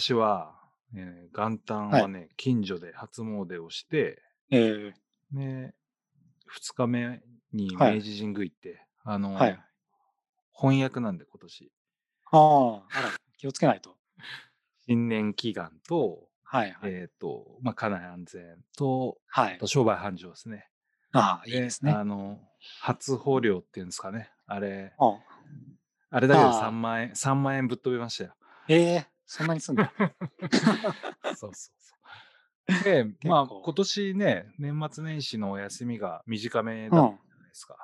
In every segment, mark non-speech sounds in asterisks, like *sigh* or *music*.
私は、えー元旦はね、近所で初詣をして、えね、2日目にはい明治神宮行って、あの、はい翻訳なんで今年、ー、ああ、あら、気をつけないと。新年祈願と、はいはい。えっ、と、まあ、家内安全と、はいあと。商売繁盛ですね。ああ、いいですね。あの、初豊漁っていうんですかね。あれ、ああれだけでああ3万円、3万円ぶっ飛びましたよ。ええそんなにすんだ。*laughs* そうそうそう。で、*laughs* まあ、構今年ね、年末年始のお休みが短めうんだったじゃないですか。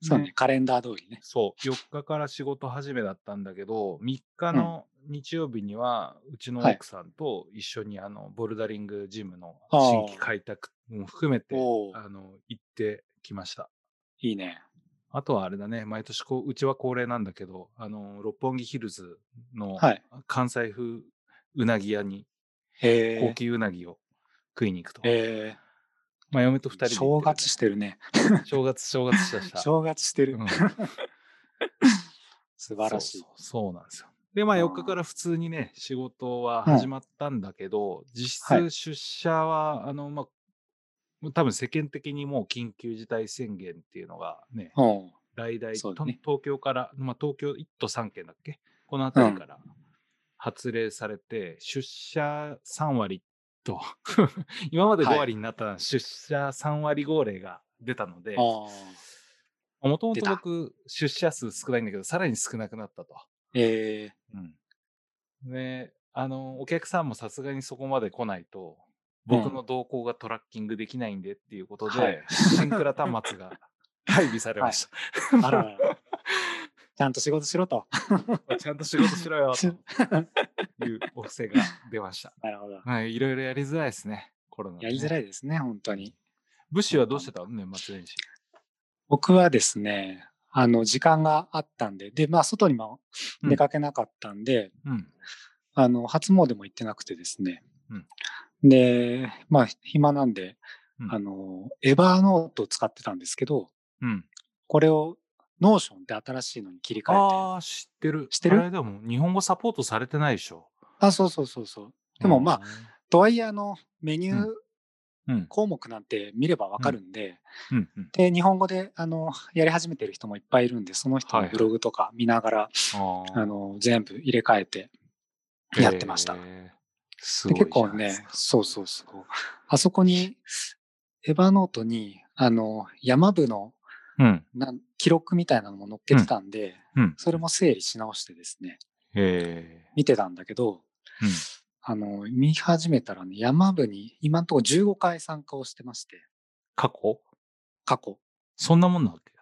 そうねね、カレンダー通りね。そう、4日から仕事始めだったんだけど、3日の日曜日には、うちのはい奥さんと一緒にあの、ボルダリングジムの新規開拓も含めて、あの、行ってきました。いいね。あとはあれだね、毎年こう、うちは恒例なんだけど、あの、六本木ヒルズのはい関西風うなぎ屋にええ高級うなぎを食いに行くと。えまあ、嫁と二人えで行ってるね、正月してるね。正月、正月した *laughs* した。正月してるう。ん *laughs* 素晴らしいそう。そうそうなんですよ。で、まああー4日から普通にね、仕事はうん始まったんだけど、実はい質出社は、あの、まあ、多分世間的にもう緊急事態宣言っていうのがね、うん。大々、ねと東京から、まあ東京1都3県だっけ？この辺りから発令されて、出社3割と、*laughs* 今まで5はい。割になった出社3割号令が出たので、あ。もともと僕、出社数少ないんだけど、さらに少なくなったと。ええ。うん。で、あの、お客さんもさすがにそこまで来ないと、僕の動向がトラッキングできないんでっていうことで、はいシンクラ端末が *laughs* 配備されました。あららら。*laughs* ちゃんと仕事しろと。*laughs* ちゃんと仕事しろよというお布施が出ました。なるほど。はい、いろいろやりづらいですね、コロナ、ね。やりづらい。いですね、本当に。武士はどうしてたの？年末年始。僕はですね、あの、時間があったんで、で、まあ、外にもうん出かけなかったんで、うん。あの、初詣も行ってなくてですね。うんで、まあ、暇なんで、うんあの、 Evernote を使ってたんですけど、うん。これを Notion って新しいのに切り替えて。ああ、知ってる。知ってる？あれでも、日本語サポートされてないでしょ。あ、そうそうそうそう。でもまああ、とはいえ、あの、メニューうん。項目なんて見ればわかるんで、うん。うん。で、日本語で、あの、やり始めてる人もいっぱいいるんで、その人はいはいのブログとか見ながら、あーあの、全部入れ替えてやってました。へーすでごい結構ね、*laughs* そうそうそう。あそこに、エヴァノートに、あの、山部のうん。なん記録みたいなのも載っけてたんで、うん。それも整理し直してですね、へ見てたんだけど、え。あの、見始めたらね、山部に今のところ15回参加をしてまして、過去？過去。そんなもんなわけ？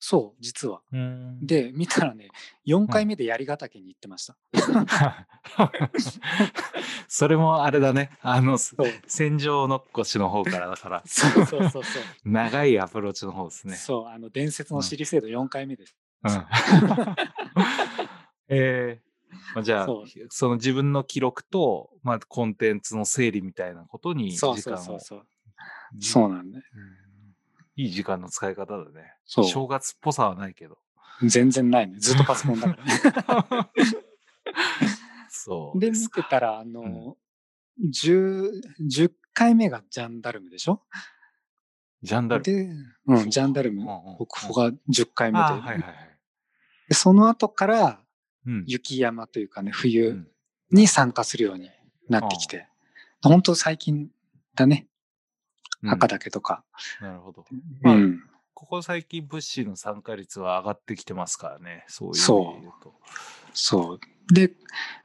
そう、実は。うん。で、見たらね、4回目で槍ヶ岳に行ってました。*laughs* それもあれだね。あの。戦場のっこしの方からだから、*laughs* そうそうそうそう。*laughs* 長いアプローチの方ですね。そう、あの、伝説のシリ制度4回目です。うん。えーまあ、じゃあその自分の記録と、まあ、コンテンツの整理みたいなことに時間をそうそうそうそう。そうなんだよ。うんいい時間の使い方だね。そう正月っぽさはないけど。全然ないね。ずっとパソコンだからね。そうで、見。てたら、あの、10、10回目がジャンダルムでしょ？ジャンダルム？で、そうん、ジャンダルムうんうん、国保が10回目ではいはいはい。で、その後からうん。雪山というかね、う冬んに参加するようになってきて、本当最近だね、うん赤岳とか。なるほど。うまあん。ここ最近、物資の参加率は上がってきてますからね。そういう意そう。そう。で、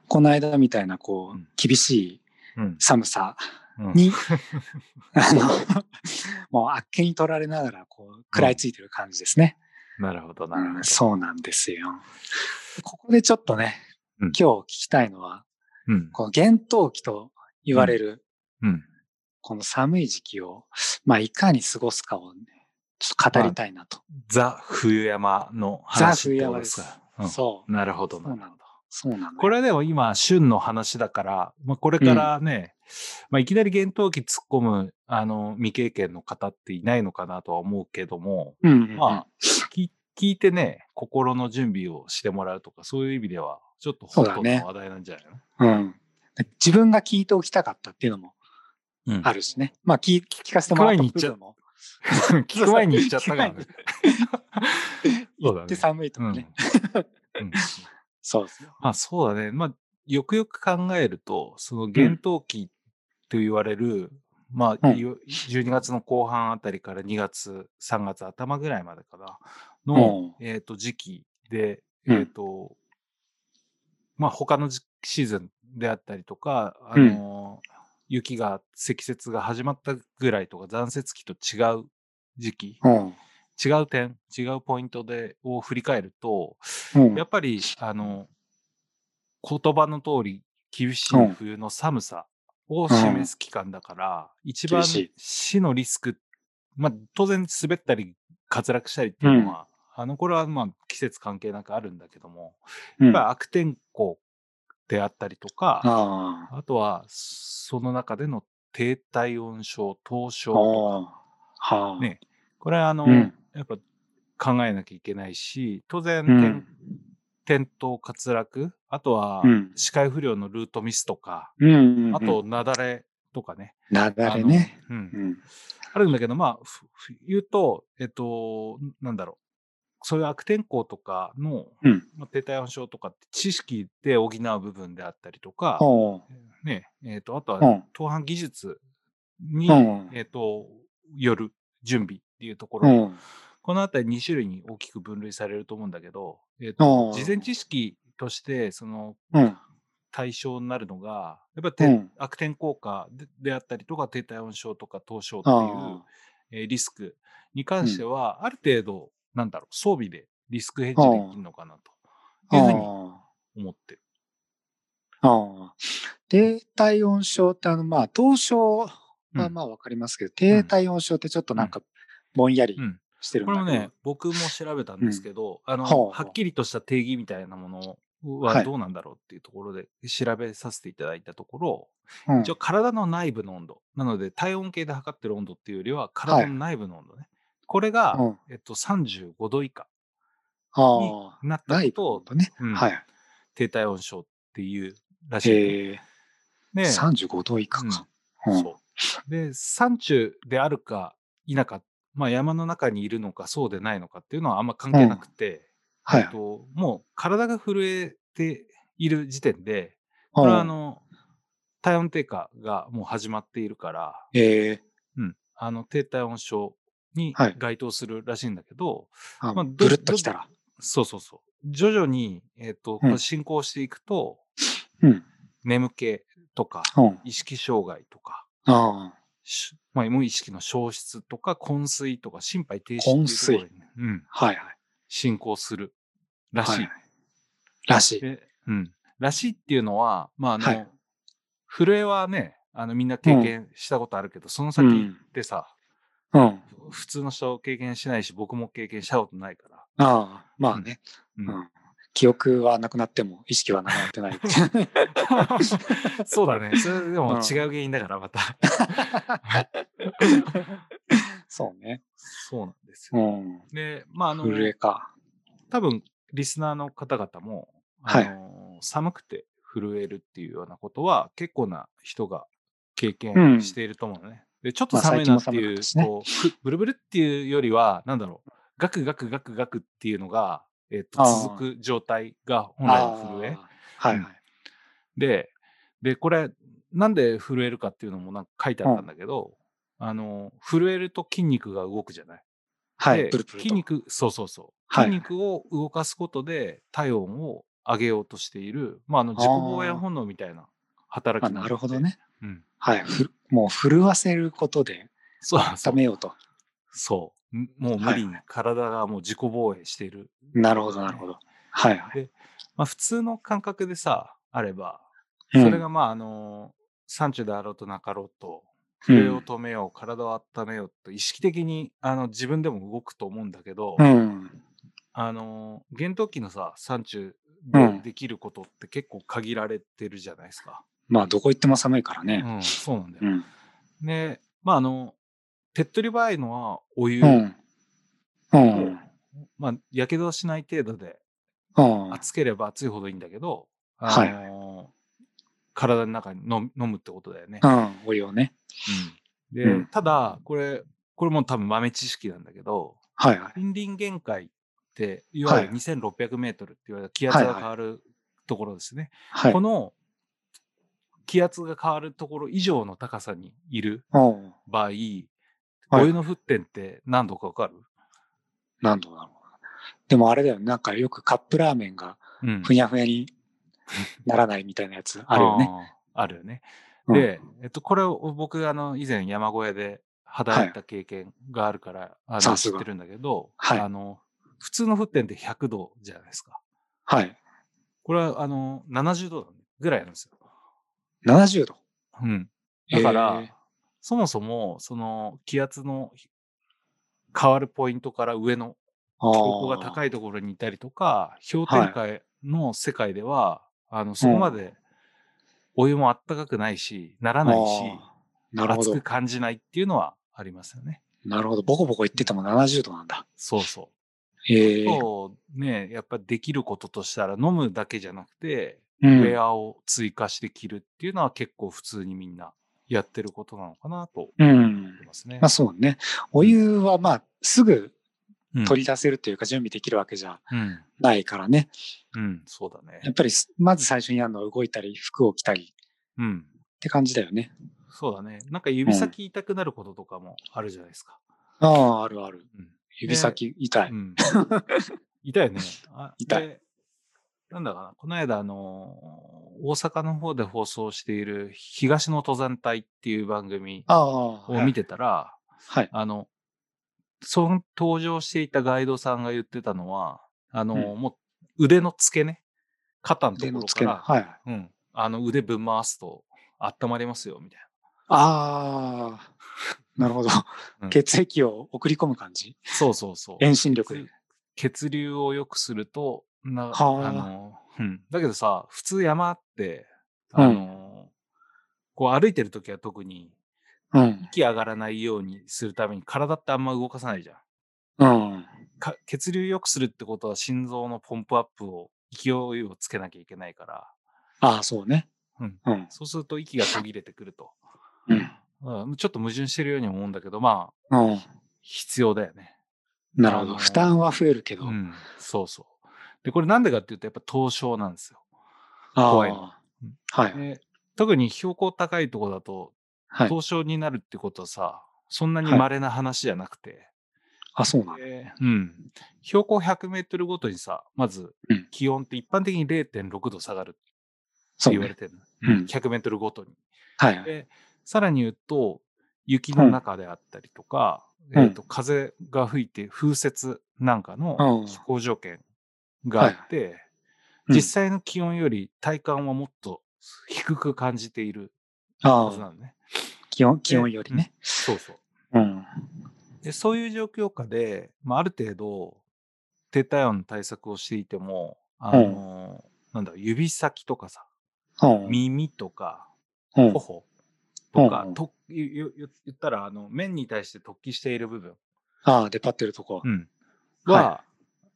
この間みたいな、こう厳しいうん。寒さうんに、*laughs* あの、もうあっけに取られながら、こう、食らいついてる感じですね。なるほど、なるほそうなんですよ。ここでちょっとね、うん今日聞きたいのは、うん。この厳冬期と言われる、うん。この寒い時期を、まあ、いかに過ごすかをね、ちょっと語りたいなと。ザ・冬山のザ話って冬山です。うんそう。なるほど、そうななるほど。そうなんだ。これはでも今、旬の話だから、まあ、これからね、まあ、いきなり厳冬期突っ込む、あの、未経験の方っていないのかなとは思うけども、うんうんうん、まあ、聞聞いてね、心の準備をしてもらうとか、そういう意味では、ちょっとホット話題なんじゃないの？うん。自分が聞いておきたかったっていうのもうんあるしね。まあ聞、聞かせてもらった部分も。*laughs* 聞く前に言っちゃったからね。そうだね寒いとかね。うん *laughs* そうですよ。まあそうだね。まあ、よくよく考えると、その厳冬期と言われる、まあ、うんいわ12月の後半あたりから2月、3月頭ぐらいまでかな、うの、んえっ、と、時期で、うんえっ、と、まあ他の時シーズンであったりとか、あうんの、雪が、積雪が始まったぐらいとか、残雪期と違う時期、うん。違う点、違うポイントで、を振り返ると、うん。やっぱり、あの、言葉の通り、厳しい冬の寒さを示す期間だから、一番厳しい死のリスク、まあ、当然滑ったり滑落したりっていうのは、あの、これはまあ季節関係なくあるんだけども、うんやっぱり悪天候であったりとか、ああとは、その中での低体温症、凍傷あ。とか、はあ。ねこれはあの、うんやっぱ考えなきゃいけないし、当然、うん転転倒、滑落、あとはうん視界不良のルートミスとか、うんうんうん。あと、、雪崩とかね。なだれね。あのうんうん。あるんだけど、まあ、言うと、えっと、なんだろう。そういう悪天候とかの、うんまあ、低体温症とかって知識で補う部分であったりとか、ほね、えっと、あとはう。うん。当半技術に、うん。えっと、よる準備っていうところ、うん。このあたり2種類に大きく分類されると思うんだけど、えっと、うん事前知識として、そのうん。対象になるのが、やっぱりて、うん悪天候下でであったりとか、低体温症とか凍傷っていうあ、えーリスクに関しては、ある程度、なんだろう、装備でリスクヘッジできるのかなとあ。いうふうにあ思ってる。あ。ああ。低体温症ってあの、まあ、凍傷はうんまあわかりますけど、低体温症ってちょっとなんかぼんやりうんしてるんだけど。これもね、僕も調べたんですけど、あの、はっきりとした定義みたいなものははいどうなんだろうっていうところで調べさせていただいたところ、うん一応体の内部の温度。なので体温計で測ってる温度っていうよりは体の内部の温度ね。これが、うんえっと、35度以下あにあ。なったとね。うんはい。低体温症っていうらしいのね、ええ。で35度以下か。うんそう。で、山中であるか否か、まあ山の中にいるのかそうでないのかっていうのはあんま関係なくて、はいと、もう体が震えている時点で、これはあの、体温低下がもう始まっているから、ええ。うん、あの低体温症にはい該当するらしいんだけど、あまあどブルッときたら。そうそうそう。徐々に、えっ、と、うん進行していくと、うん。眠気とか、うん。意識障害とか、あまあ、無意識の消失とか、昏睡とか、心肺停止っていうところに、うん、はいはい。進行するらしい。はいはいらしい。でうん。らしいっていうのは、まあ、あの、はい震えはね、あの、みんな経験したことあるけど、その先ってさ、うん。普通の人経験しないし、僕も経験したことないから。ああ、まあね。うんうん。記憶はなくなっても意識はなくなってない。そうだね。それでもうん違う原因だから、また。そうね。そうなんですよ。うん。で、まあ、あの、震えか。多分、リスナーの方々も、あの寒くて震えるっていうようなことは、結構な人が経うん験していると思うのね。で、ちょっとまあ寒いなっていう、ねこうふ *laughs* ブルブルっていうよりは、なんだろう、ガクガクガクガクっていうのが、えっとあー続く状態が本来の震え。ああはいはい。で、で、これ、なんで震えるかっていうのもなんか書いてあったんだけど、あの、震えると筋肉が動くじゃない。はい。でプルプルと。筋肉、そうそうそう。はい筋肉を動かすことで体温を上げようとしている、まあ、あの自己防衛本能みたいな働まあ、きなるほど。ね。うん。はい。ふもう震わせることで。温めようと。そう。んもう無理にはい体がもう自己防衛している。なるほど、なるほど。はいはい。まあ、普通の感覚でさ、あれば、うんそれがまあ、あの、山中であろうとなかろうと、震えを止めよう、体を温めようと意識的にあの自分でも動くと思うんだけど、うん。あの、厳冬期のさ、山中うんでできることって結構限られてるじゃないですか。まあ、どこ行っても寒いからうね。ん、そうなんだよ。うん。で、まああの、手っ取り早いのはお湯、うん。うん。まあ、やけどはしない程度で、うん。熱ければ熱いほどいいんだけど、はいあの体の中に飲むってことだよね。うん。お湯をね。うんで、うんただ、これ、これも多分豆知識なんだけど、はいはい。森林限界って、いわゆるはい2600メートルって言われた気圧が変わるところですね。はいこ。の気圧が変わるところ以上の高さにいるうん。場合、はいお湯の沸点って何度かわかる、何度だろう。でもあれだよね。なんかよくカップラーメンがうんふにゃふにゃにならないみたいなやつ *laughs* あるよね。あるよね。うんで、えっと、これを僕、あの、以前山小屋で働いた経験があるから、あのさすが知ってるんだけど、はいあの、普通の沸点って100度じゃないですか。はい。これは、あの、70度ぐらいなんですよ。70度。うん。だから、えそもそも、その気圧の変わるポイントから上のー、標高が高い。いところにいたりとか、氷点下の世界では、あの、そこまでお湯もあったかくないし、ならないし、熱く。感じないっていうのはありますよね。なるほど。ボコボコ言ってても70度なんだ。そうそええう。そうね、やっぱできることとしたら飲むだけじゃなくて、うウェん。アを追加して着るっていうのは結構普通にみんなやってることなのかなとうん思い。ますね。まあそうね。お湯はまあすぐうん取り出せるというか準備できるわけじゃうん。ないからね。うん、そうだねや。っぱりすまず最初にやるのは動いたり服を着たりうん。って感じだよね。そうだね。なんか指先痛くなることとかもあるじゃないですか。ああ、あるある。うん。指先痛い。うん。痛いよね。あ *laughs* 痛いでなんだかな。この間、あのー、大阪の方で放送している東の登山隊っていう番組。を見てたら、はい。あの、その登場していたガイドさんが言ってたのは、あのー、うもう腕の付け根、肩のところから、付け根はい。うん、あの腕ぶん回すと温まりますよ、みたいああ。なるほど。うん血液を送り込む感じ？な。そうそうそう。遠心力で。血流を良くすると、な、はああの、うん。だけどさ、普通山って、あの、こう歩いてるときは特に、うん。息上がらないようにするために体ってあんま動かさないじゃん。うん。か血流良くするってことは心臓のポンプアップを、勢いをつけなきゃいけないから、ああ、そうね。うん。うん。そうすると息が途切れてくると。うん。うん、ちょっと矛盾してるように思うんだけど、まあ、うん。必要だよね。なるほど。負担は増えるけど。うん。そうそう。で、これなんでかっていうと、やっぱ凍傷なんですよ。怖いのうんはい。で特に標高高いところだと、はい。凍傷になるってことはさ、そんなにはい稀な話じゃなくて、あ、そうなんだ。でうん。標高100メートルごとにさ、まずうん気温って一般的に0.6度下がるって。言われてるの。うんうん100メートルごとに。はいはい。で、さらに言うと、雪の中であったりとか、うんえっと風が吹いて風雪なんかのうん気候条件があって、うん実際の気温より体感はもっと低く感じているはずなのね。気温、気温よりね。そうそう。うん。でそういう状況下で、まあ、ある程度低体温の対策をしていても、あのなんだろう指先とかさうん。耳とかうん。頬とか、うんと言ったらあの面に対して突起している部分、ああ、出っ張ってるとこ。うんはは、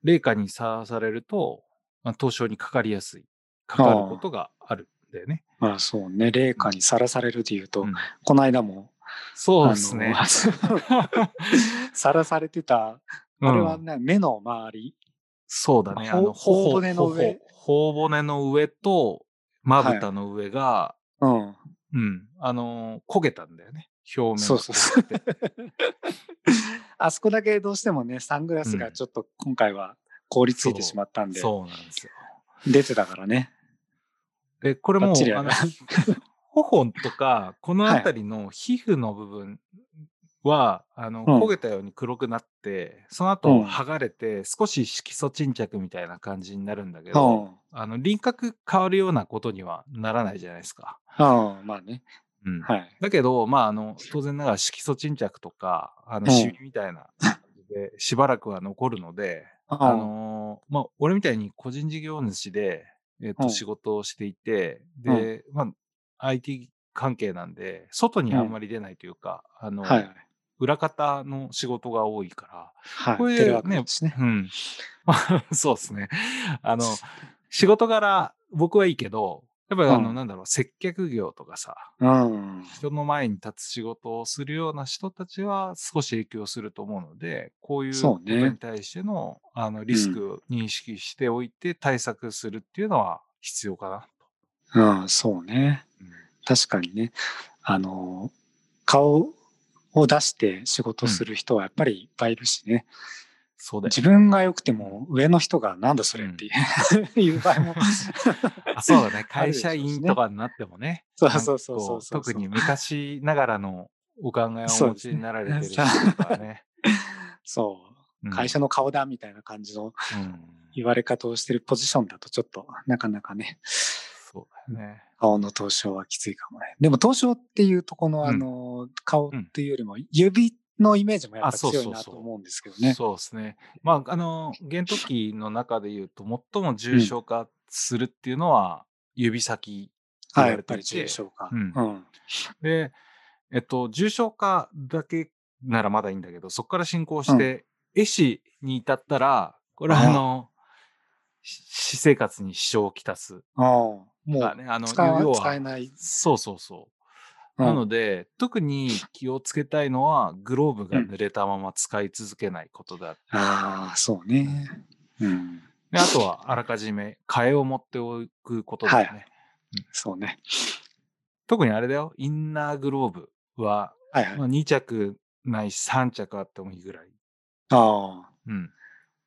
冷夏にさらされると、まあ、凍傷にかかりやすいかかることがあるんだよね。まあそうね。冷夏にさらされるで言うと、うんこの間も、そうですね。*laughs* さらされてた、あれはうんね、目の周り。そうだね。あのほ頬頬骨の上頬頬骨の上とまぶたの上が、うん。うん。あのー焦げたんだよね。表面がそうそうそう。*laughs* あそこだけどうしてもね、サングラスがちょっと今回は凍りついてしまったんで、そうなんですよ。出てたからね。で、これも *laughs* 頬とか、この辺りの皮膚の部分は、あの、うん焦げたように黒くなって、そのう後ん剥がれて、少し色素沈着みたいな感じになるんだけうど、ん。あの、輪郭変わるようなことにはならないじゃないですか。うん。まあね。うん。はい。だけど、まあ、あの、当然ながら色素沈着とか、あの、うんシミみたいな感じで、しばらくは残るので、あのーまあ、俺みたいに個人事業主で、えっ、と、うん仕事をしていて、で、まあ、IT 関係なんで、外にあんまり出ないというか、あの、はい。裏方の仕事が多いから、はい。こういうテレワークですね。うん。ま *laughs* あそうですね。あの、仕事柄、僕はいいけど、やっぱりあの、うんなんだろう、接客業とかさ、うん。人の前に立つ仕事をするような人たちは少し影響すると思うので、こういうことねに対してのあのリスクを認識しておいて対策するっていうのは必要かなうん、そうね。と。うん確かにね。あの、顔を出して仕事する人はやっぱりいっぱいいるしね。そうだよ自分が良くても上の人がなんだそれっていう,、*laughs* いう場合も。*laughs* あそうだ *laughs* ね。会社員とかになってもね。そうそうそう特に昔ながらのお考えをお持ちになられてる人とかね。そうう。ん会社の顔だみたいな感じのうん言われ方をしてるポジションだとちょっとなかなかね、そうだよね。顔の投資はきついかもね。でも投資っていうとこのうんあの、顔っていうよりも指のイメージもやっあぱ強いなと思うんですけどね。そうですね。まあ、あの、ゲントキの中で言うと、最も重症化するっていうのは、指先言われていやっぱり重て、症化。うんうん。で、えっと、重症化だけならまだいいんだけど、そこから進行して、絵師に至ったら、これはあの、し私生活に支障をきたす。ああもうがね、あの、使えない。そうそうそう。うんなので、特に *laughs* 気をつけたいのは、グローブが濡れたまま使い続けないことだ。ああ、そうね。うん。であとは、あらかじめ替えを持っておくことだよね。そうね。特にあれだよ、インナーグローブは、はいはい。まあ、2着ないし3着あってもいいぐらい。ああ、うん。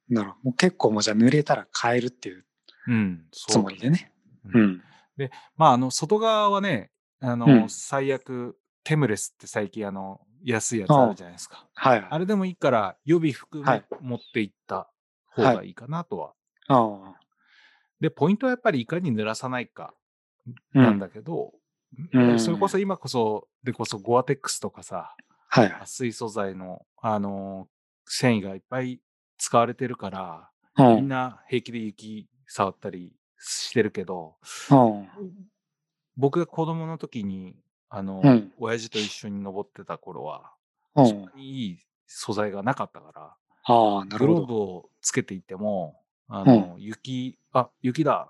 なるほど。もう結構もうじゃあ濡れたら変えるっていううん。つもりでね。ううんん。まあ、あの、外側はね、あの、うん最悪、テムレスって最近、あの、安いやつあるじゃないですか。はいはい。あれでもいいから、予備含はいめ持っていった方がいいかなとは。ああ。で、ポイントはやっぱりいかに濡らさないかうんなんだけど、うんそれこそ今こそ、でこそゴアテックスとかさ、はい水素材の、あの繊維がいっぱい使われてるから、うん。みんな平気で雪触ったりしてるけど、うん。僕が子供の時に、あの、うん親父と一緒に登ってた頃は、うんそんな。にいい素材がなかったから、ああ、なグローブるほど。をつけていても、あの、雪、あ、雪だ、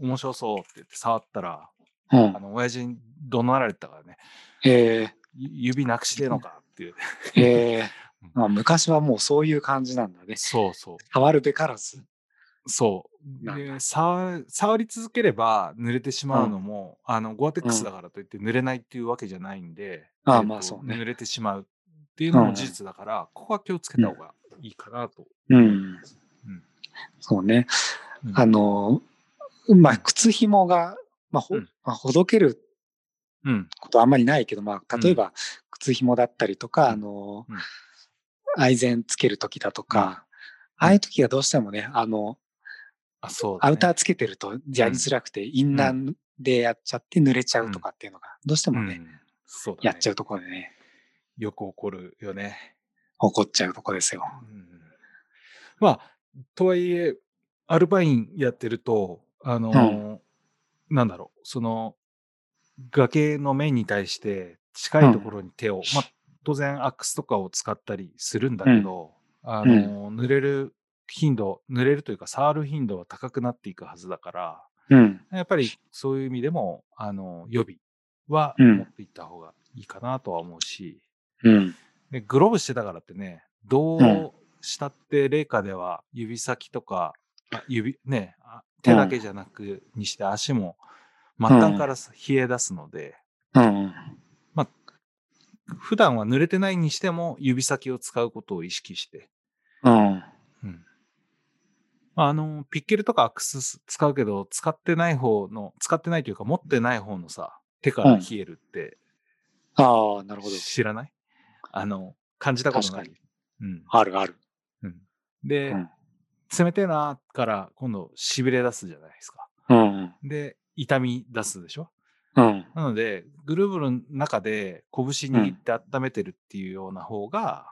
面白そうって言って触ったら、うんあ。の、親父に怒鳴られてたからね、えゆ指なくしてえのかっていう。えええ *laughs* まあ、昔はもうそういう感じなんだね。そうそう。触るべからず。そう。で触触り続ければ濡れてしまうのも、あの、ゴアテックスだからといって濡れないっていうわけじゃないんで、ああえっとまあそうね。濡れてしまうっていうのも事実だから、ここは気をつけた方がいいかなと。うん。うん。そうね。うん。あの、まあ、靴紐が、まあ、ほ、うん。まあ、ほどけるうん。ことあんまりないけど、まあ、例えば、靴紐だったりとか、うん。あのうん、愛禅つけるときだとうん。か、ああいう時はどうしてもね、あの、あ、そうだ、ね。アウターつけてるとやりづらくて、インナーでやっちゃって濡れちゃうとかっていうのが、どうしてもね、うん。そうだね。やっちゃうところでね、よく起こるよね。起こっちゃうとこですよ。うん。まあ、とはいえ、アルバインやってると、あのーなんだろう、その、崖の面に対して近いところに手を、まあ、当然アックスとかを使ったりするんだけど、あのー濡れる頻度、濡れるというか触る頻度は高くなっていくはずだから、うん。やっぱりそういう意味でも、あの、予備はうん持っていった方がいいかなとは思うし、うん。でグローブしてたからってね、どうしたって冷夏では指先とか、あ指、ね、あ手だけじゃなくにして足も末端から冷え出すので、うん。普段は濡れてないにしても指先を使うことを意識して、うん。あ、あの、ピッケルとかアックス使うけど、使ってない方の、使ってないというか持ってない方のさ、手から冷えるってああ、なるほど。知らない、あの、感じたことない確。うん。あるある。うん、で、うん冷てえなから今度痺れ出すじゃないですか。うん。で、痛み出すでしょ？うん。なので、グルーブの中で拳握って温めてるっていうような方が、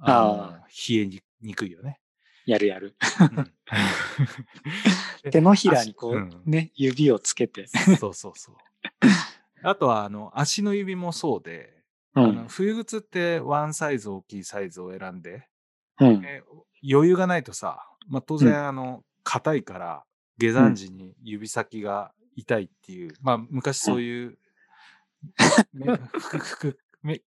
あのあ冷えにくいよね。やるやる。うん *laughs* 手のひらにこう、足ね、指をつけて。うんそうそうそう。*laughs* あとは、あの、足の指もそうで、うんあの。冬靴ってワンサイズ大きいサイズを選んで、うん。え余裕がないとさ、まあ、当然、あの、硬いから、下山時に指先が痛いっていう、まあ、昔そういう、*laughs* ね副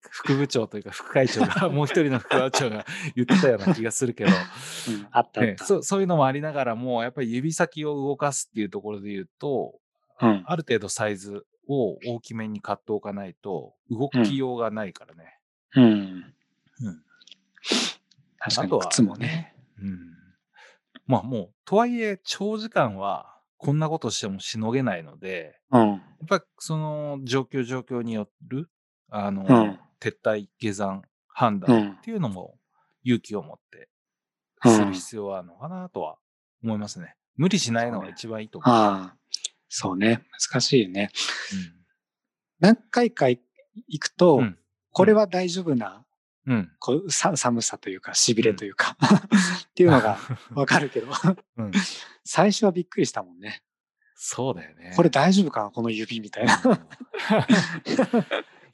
副部長というか副会長が、*laughs* もう一人の副会長が言ってたような気がするけど、うんあった。ねそうそういうのもありながらも、やっぱり指先を動かすっていうところで言うと、うん。ある程度サイズを大きめに買っておかないと、動きようがないからね。うん。うん確かにあとは靴もね。うん。まあもう、とはいえ、長時間はこんなことしてもしのげないので、うん。やっぱりその状況状況による、あの、うん撤退、下山、判うん断っ。ていうのも勇気を持ってうんする必要はあるのかなとは思いますね。無理しないのが一番いいと思う。ああ。そうね。難しいね。何回か行くと、うんこれは大丈夫な、うん。うん。こうさ寒さというか、痺れというか、*laughs* っていうのが *laughs* わかるけど、うん。最初はびっくりしたもんね。そうだよね。これ大丈夫かなこの指みたいな。*laughs*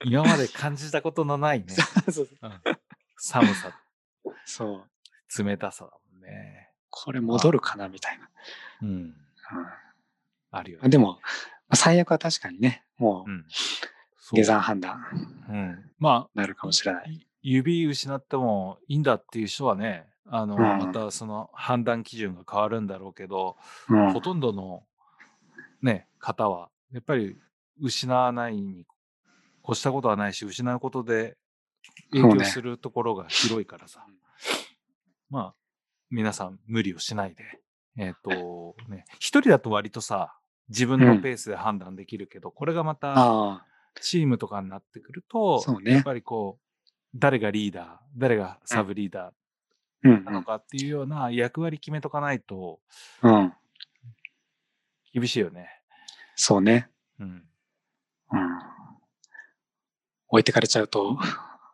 うん今まで感じたことのないね、*laughs* そううん寒さ、そう。冷たさだもんね。これ戻るかなみたいな。うん。あるよね。うん、でも、まあ最悪は確かにね、もう。うんそう下山判断うん。まなるかもしれな。い指失ってもいいんだっていう人はね、あの、うんまたその判断基準が変わるんだろうけど、うんほとんどのね、方は、やっぱり失わないに越したことはないし、失うことで影響するところが広いからさ。まあ、皆さん無理をしないで。えっ、と、ね、一人だと割とさ、自分のペースで判断できるけど、これがまたあチームとかになってくると、ねやっぱりこう、誰がリーダー、誰がサブリーダーなのかっていうような役割決めとかないとうん。うん。厳しいよね。そうね。うん。うん。置いてかれちゃうと、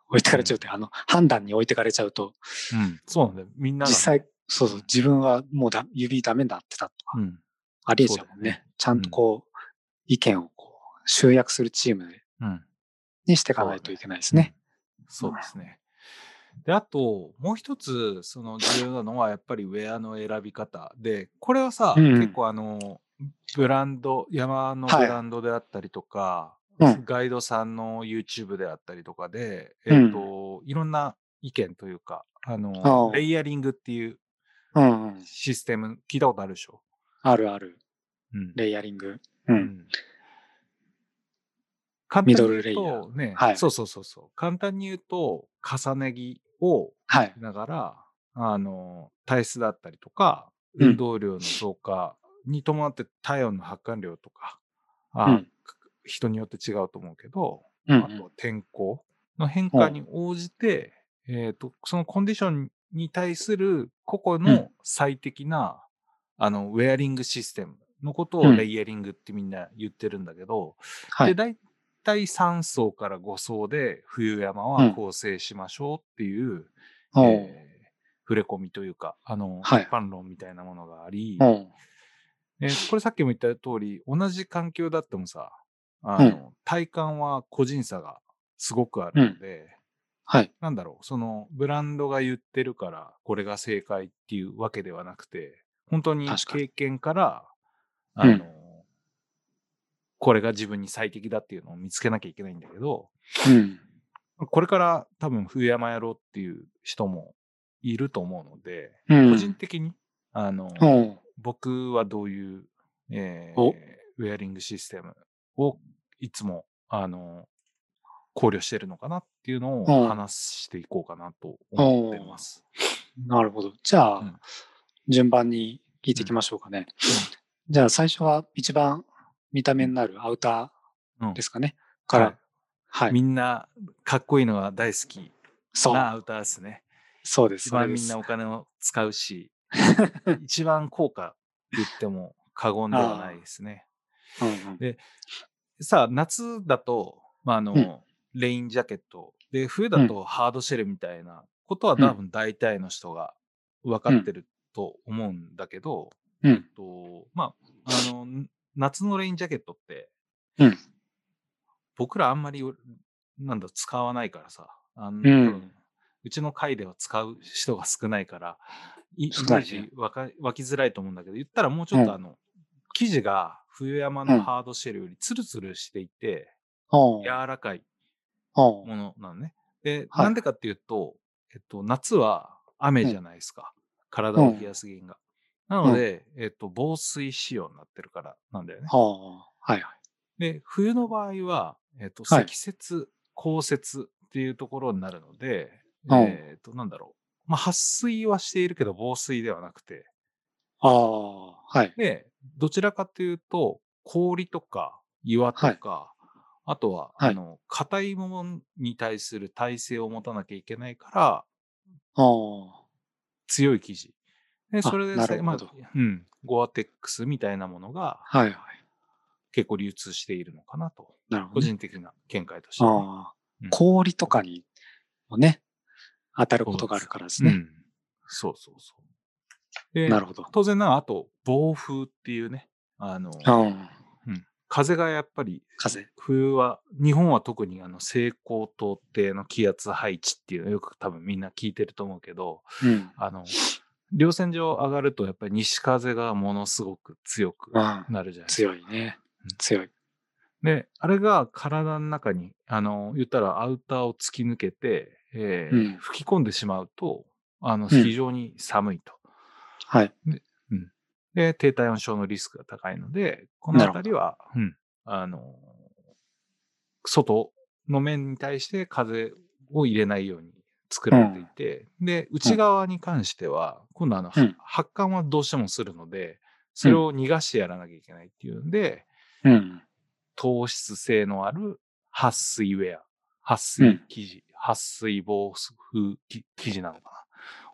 置いてかれちゃうって、あの、判断に置いてかれちゃうと、うん。そうなんだよ。みんな実際、そうそう、自分はもうだ指ダメになってたとか、うん。ありえちゃうもんね。ちゃんとこう、意見をこう集約するチームうん。にしていかないといけないですね。そうですね。で、あと、もう一つ、その重要なのは、やっぱりウェアの選び方で、これはさ、うん結構あの、ブランド、山のブはいランドであったりとか、うんガイドさんの YouTube であったりとかで、えっ、うんと、いろんな意見というか、ああの、あレイヤリングっていう。システム、聞いたことあるでしょ？あるある。うん。レイヤリング。う。うんん簡単ミに言うドルレイヤーと、ね、はいそうそうそうそう。簡単に言うと、重ね着をはい。ながら、あの、体質だったりとか、うん運動量の増加に伴って体温の発汗量とか、あうん人によって違うと思うけど、うんあとは天候の変化に応じて、えっ、と、そのコンディションに対する個々の最適な、あの、ウェアリングシステムのことをうん。レイヤリングってみんな言ってるんだけど、で、はい。大体3層から5層で冬山はうん。構成しましょうっていう、えー触れ込みというか、あの、はい。一般論みたいなものがあり、えーこれさっきも言った通り、同じ環境だってもさ、あの、体感は個人差がすごくあるので、はい。なんだろう、そのブランドが言ってるから、これが正解っていうわけではなくて、本当に経験から、あうん。の、これが自分に最適だっていうのを見つけなきゃいけないんだけど、うん。これから多分冬山やろうっていう人もいると思うので、うん。個人的に、あの、僕はどういう、えーお。ウェアリングシステムをいつも、あの、考慮してるのかなっていうのうんを話していこうかなと思ってます。*laughs* なるほど。じゃあ、うん順番に聞いていきましょうかね。じゃあ、最初は一番見た目になるアウタうんーですかね。から、はいはい。みんなかっこいいのが大好きそう。なアウターですね。そうです。一番みんなお金を使うし、*laughs* 一番効果って言っても過言ではないですね。うんうんでさあ、夏だと、まあ、あの、うん。レインジャケット。で、冬だとハードシェルみたいなことは多分大体の人が分かってると思うんだけど、うん。えっと、まあ、あの、ん夏のレインジャケットって、うん。僕らあんまり、なんだ、使わないからさ、あのん多分うちの会では使う人が少ないから、いイメージ湧きづらいと思うんだけど、言ったらもうちょっとうん。あの、生地が冬山うんのハードシェルよりツルツルしていて、柔らかいものなのね。で、はいなんでかっていうと、えっと、夏は雨じゃないですか。体を冷やす原因が。なので、えっと、防水仕様になってるからなんだよね。はいはい。で、冬の場合は、えっと、はい積雪、降雪っていうところになるので、うんえっと、なんだろう。まあ、撥水はしているけど、防水ではなくて、ああ、はい。で、どちらかというと、氷とか岩とか、あとは、はいあの、硬いものに対する耐性を持たなきゃいけないから、おう強い生地。で、それでなさまあうん、ゴアテックスみたいなものがはいはい。結構流通しているのかなと、個なるほどね。人的な見解としてああうん氷とかにもね、当たることがあるからですね。うん。そうそうそう。で、なるほど。当然なあと、暴風っていうね、あの、うん。風がやっぱり、風。冬は、日本は特にあの西高東低の気圧配置っていうのよく多分みんな聞いてると思うけど、うん。あの、稜線上上がるとやっぱり西風がものすごく強くうんなるじゃないですか。強いねうん。強い。で、あれが体の中に、あの、言ったらアウターを突き抜けて、えーうん吹き込んでしまうと、あの、うん非常に寒いと。はい。で、低体温症のリスクが高いので、このあたりは、うん、あの、外の面に対して風を入れないように作られていて、で、内側に関しては、今度あの、うん。発汗はどうしてもするので、それを逃がしてやらなきゃいけないっていうんで、うん。糖質性のある撥水ウェア、撥水生地、撥水防風き生地なのか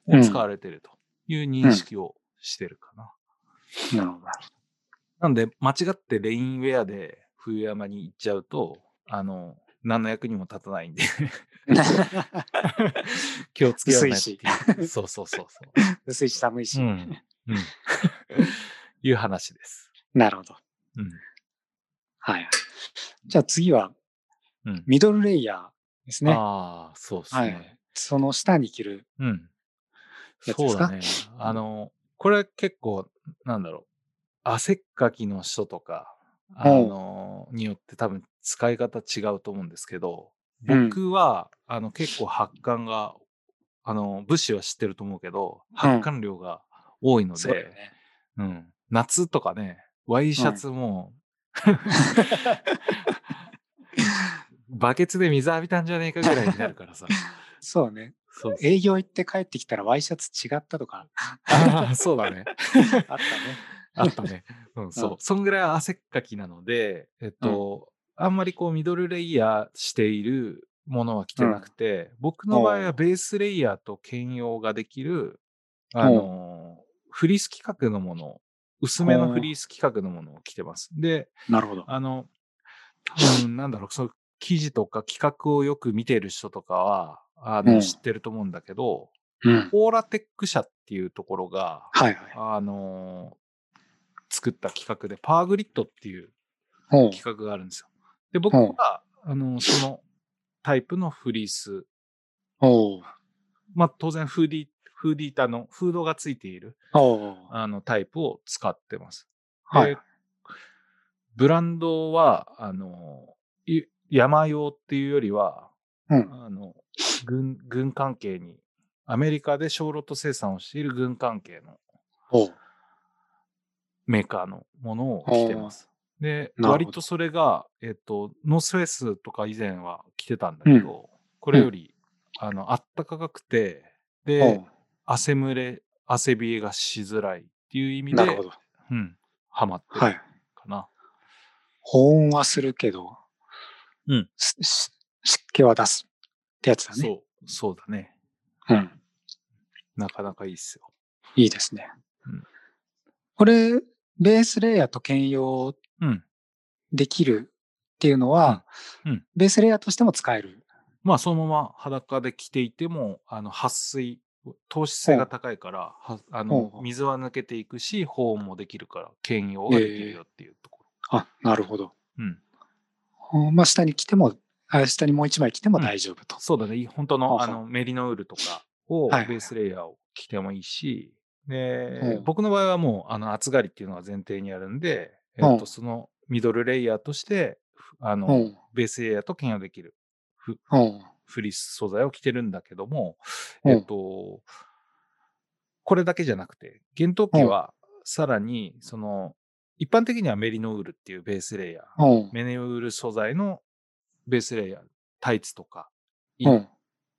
な、うん。を使われているという認識をしてるかな。なるほど。なんで、間違ってレインウェアで冬山に行っちゃうと、あの、何の役にも立たないんで、*laughs* 気をつけようねっていう。そうそうそうそ薄いし寒いし。う。うん。うん。いう話です。なるほど。うん。はい。じゃあ次は、うん。ミドルレイヤーですね。ああ、そうですね。はいその下に着る。うん。やつですか？そうだね。あの、これ結構、なんだろう。汗っかきの人とか、あの、によって多分使い方違うと思うんですけど、うん僕は、あの、結構発汗が、あの、武士は知ってると思うけど、発汗量が多いので。うん。夏とかね、ワイシャツも、*laughs* バケツで水浴びたんじゃねえかぐらいになるからさ。そうね。そう営業行って帰ってきたらワイシャツ違ったとかああ、そうだね。*laughs* あったね。*laughs* あったね。うん、そうう。そんぐらい汗っかきなので、えっと、あんまりこうミドルレイヤーしているものは着てなくて、僕の場合はベースレイヤーと兼用ができる、あの、フリース規格のもの、薄めのフリース規格のものを着てます。で、なるほど。あの、多分なんだろう、そう記事とか企画をよく見てる人とかは、あの、うん知ってると思うんだけど、うん。オーラテック社っていうところが、はいはい。あのー作った企画で、パワーグリッドっていう企画があるんですよ。で、僕は、あのーそのタイプのフリース、まあ当然フーディー、フーディータのフードがついているあのタイプを使ってます。はいで。ブランドは、あの山用っていうよりは、うん。あの、軍、軍関係に、アメリカで小ロット生産をしている軍関係のメーカーのものを着てます。で、割とそれが、えっと、ノースフェイスとか以前は着てたんだけど、これより、あの、あったかくて、で、ほ汗蒸れ、汗冷えがしづらいっていう意味でうなるほ、ど。うん、ハマってるはい。かな。保温はするけど、うん湿気は出すってやつだね。そう、そうだね。うん。なかなかいいっすよ。いいですね。うんこれ、ベースレイヤーと兼用うん。できるっていうのは、うんうんベースレイヤーとしても使える？まあ、そのまま裸で着ていても、あの、撥水透視性が高いから、はあの水は抜けていくし、保温もできるから、兼用ができるよっていうとこあ、なるほど。ろ。うん。うんまあ、下に来ても、あ下にもう一枚着ても大丈夫と。そうだね。本当のあのメリノウールとかをベースレイヤーを着てもいいし、うでん僕の場合はもうあの厚刈りっていうのが前提にあるんで、えうんっとそのミドルレイヤーとしてふあの、うん。ベースレイヤーと兼用できるフうん。フリース素材を着てるんだけども、うんえっと、これだけじゃなくて、厳冬期はさらに、その、一般的にはメリノウールっていうベースレイヤー、うん。メリノウール素材のベースレイヤー、タイツとか、インうん。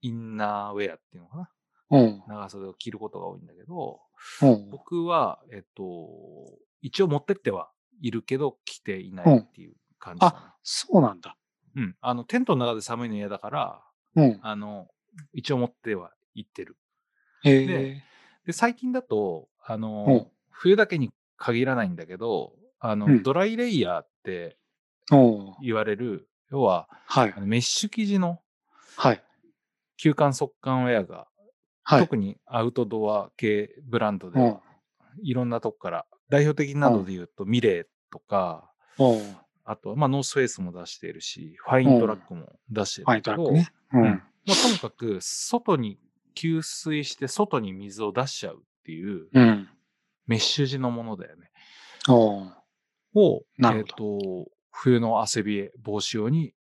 インナーウェアっていうのかな？うん。長袖を着ることが多いんだけど、うん。僕は、えっと、一応持ってってはいるけど、着ていないっていう感じかな。そうなんだ。うん。あの、テントの中で寒いの嫌だから、うん。あの、一応持っては行ってる。へえで。で、最近だと、あの、うん冬だけに限らないんだけど、あの、うんドライレイヤーってうん。言われる、要は、はいあ。のメッシュ生地のはい。吸汗速乾ウェアが、はい。特にアウトドア系ブランドでは、うん。いろんなとこから、代表的なので言うと、ミレーとか、うん。あとは、まあ、ノースフェイスも出しているし、ファイントラックも出してるファイントラックね。ううんん。まあ、とにかく、外に吸水して、外に水を出しちゃうっていう、うん。メッシュ地のものだよね。を、えっ、と、冬の汗冷え防止用に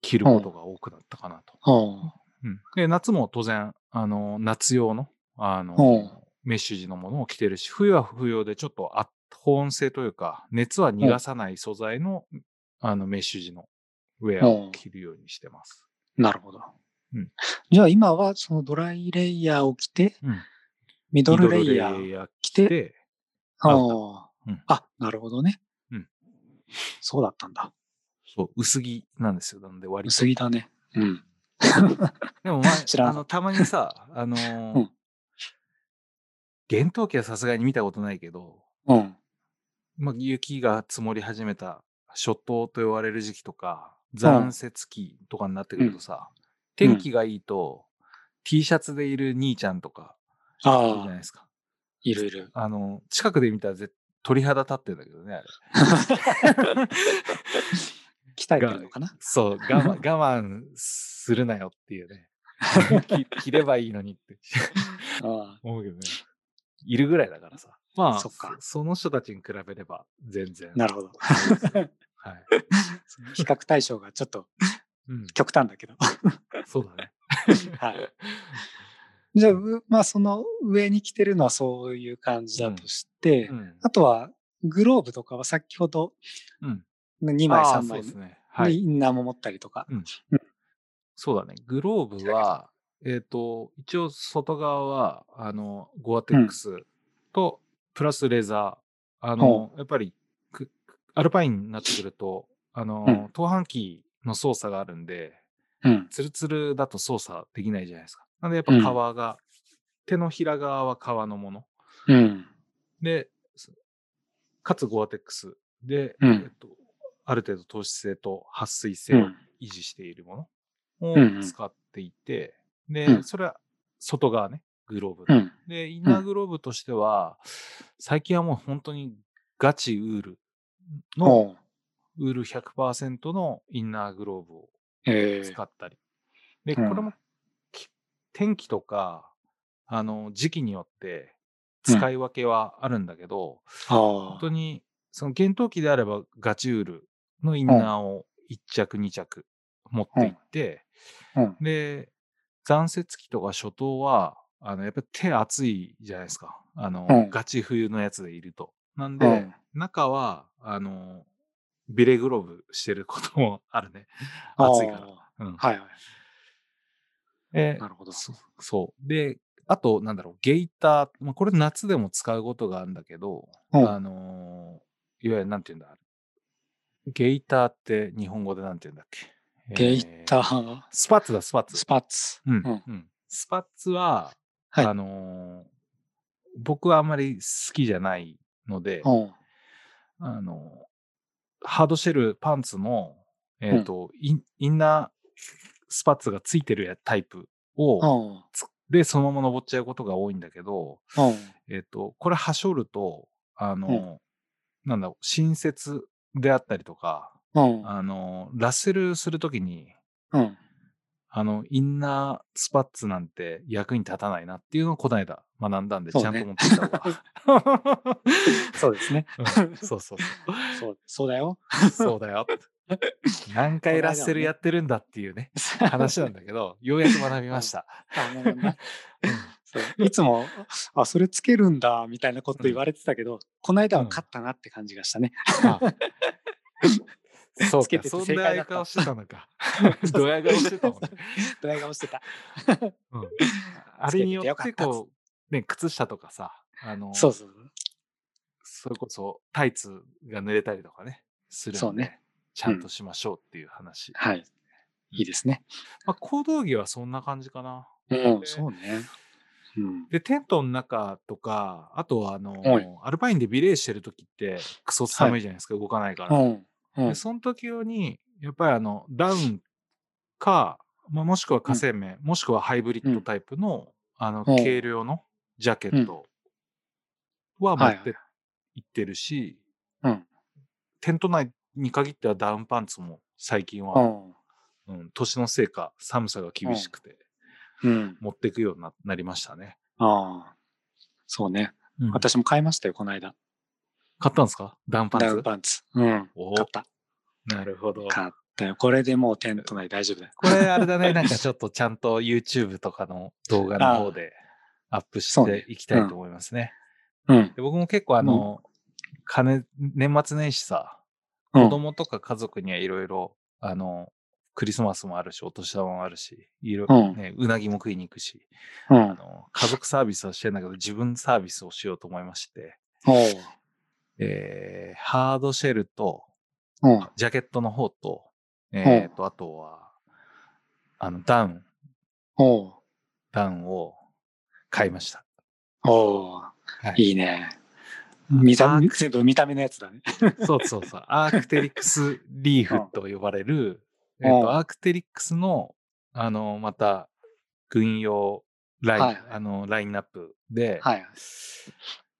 着ることが多くなったかなと。うんで、夏も当然、あの、夏用の、あのうん、メッシュ地のものを着てるし、冬は冬用でちょっとあ保温性というか、熱は逃がさない素材の、あの、メッシュ地のウェアを着るようにしてます。なるほどうん。じゃあ今はそのドライレイヤーを着て、うん。ミドルレイヤー着て、あアウーうんあ、なるほどね。うん。そうだったんだ。そう、薄着なんですよ。なので割と。薄着だね。うん。*laughs* でも前、知らなかあの、たまにさ、あのーうん厳冬期はさすがに見たことないけど、うん。まあ、雪が積もり始めた初冬と言われる時期とか、残雪期とかになってくるとさ、天気がいいと、T シャツでいる兄ちゃんとかいるじゃないああ、ですか。いるいる。あの、近くで見たら絶鳥肌立ってんだけどね、あれ。*laughs* 鍛えてるのかな？そう、我慢、*laughs* 我慢するなよっていうね。*laughs* き着ればいいのにってあ思うけどね。いるぐらいだからさ。まあ、そそその人たちに比べれば全然あ。なるほど。はい。比較対象がちょっとうん、極端だけど。そうだね。はい。じゃあ、うまあその上に着てるのはそういう感じだとして、うん。あとはグローブとかは先ほどうん。2枚3あーそう枚ですね。はい。でインナーも持ったりとか。そうだね。グローブは、えっ、と、一応外側は、あの、ゴアテックスと、プラスレザー。あの、やっぱりく、アルパインになってくると、あの、うん投飯機の操作があるんで、うん。ツルツルだと操作できないじゃないですか。なんでやっぱ革が、手のひら側は革のもの。うん。で、すかつゴアテックスで、うんえっと、ある程度透視性と撥水性をうん。維持しているものを使っていて、で、うんそれは外側ね、グローブで。うん。で、インナーグローブとしては、最近はもう本当にガチウールの、ウール100%のインナーグローブをえ使ったり。で、うんこれもき天気とか、あの、時期によって使い分けはあるんだけど、ー、本あ当に、その厳冬期であればガチウールのインナーを1着2着持っていって。で、残雪期とか初冬は、あの、やっぱり手熱いじゃないですか。あの、うんガチ冬のやつでいると。なんで、うん中は、あの、ビレグローブしてることもあるね。*laughs* 暑いから。あうんー。はいはい。えなるほど。そそう。で、あと、なんだろう、ゲイター、まあ、これ夏でも使うことがあるんだけど、うんあのーいわゆるなんて言うんだゲイターって日本語でなんて言うんだっけゲイターー、スパッツだ、スパッツ。スパッツ。うん。うんうんスパッツは、はいあのー僕はあんまり好きじゃないので、うん。あのーハードシェルパンツの、えっ、と、インインナースパッツがついてるやタイプを、うん。で、そのまま登っちゃうことが多いんだけど、うん。えっ、と、これ、はしょると、あの、なんだろう、新設であったりとか、うん。あの、ラッセルするときに、うん。あの、インナースパッツなんて役に立たないなっていうのをこの間学んだんで、ちゃんと持ってきたわ。*laughs* そうですね。うん *laughs* そうそうそう。そう、そうだよ。そうだよ。何回ラッセルやってるんだっていうね、話なんだけど、ようやく学びました。あなるほどねそういつも、あ、それつけるんだ、みたいなこと言われてたけど、この間は勝ったなって感じがしたね。あそうか、そんな顔してたのか。*laughs* ドヤ顔してたもんね。*laughs* ドヤ顔してた。うんあれによってこう、ね、靴下とかさ、あの、そうそう。それこそタイツが濡れたりとかね、するそうねちゃんとしましょうっていう話。はい。いいですね。まあ、行動着はそんな感じかな。うん、そうね。うん。で、テントの中とか、あとはあのはい、アルパインでビレーしてる時って、クソ寒いじゃないですか、動かないから。うん。うんで、その時用に、やっぱりあの、ダウンか、まあ、もしくは火星面、もしくはハイブリッドタイプの、あの、うん軽量のジャケットは持って行ってるし、うん。テント内に限ってはダウンパンツも最近うは、ん。うん、年のせいか寒さが厳しくて、うん。持っていくようにななりましたね。ああ。そうね。うん私も買いましたよ、この間。買ったんですか？ダウンパンツ？ダウンパンツ。うん。お買った。なるほど。買ったよ。これでもうテント内大丈夫だよ。*laughs* これあれだね、なんかちょっとちゃんと YouTube とかの動画の方でアップしていきたいと思いますね。うん。で僕も結構あの、金、年末年始さ、うん子供とか家族にはいろいろ、あの、クリスマスもあるし、お年玉もあるし、いろ、うんね、うなぎも食いに行くし、うん。あの、家族サービスはしてんだけど、自分サービスをしようと思いまして。えー、ハードシェルと、うん。ジャケットの方と、えっ、と、あとは、あの、ダウン。ダウンを買いました。おう。はいいいね。見たアー全部見た目のやつだね。ク *laughs* そうそうそう。アークテリックスリーフと呼ばれる、うんえっ、と、うんアークテリックスの、あの、また、軍用ライン、はいあの、ラインナップで、はい。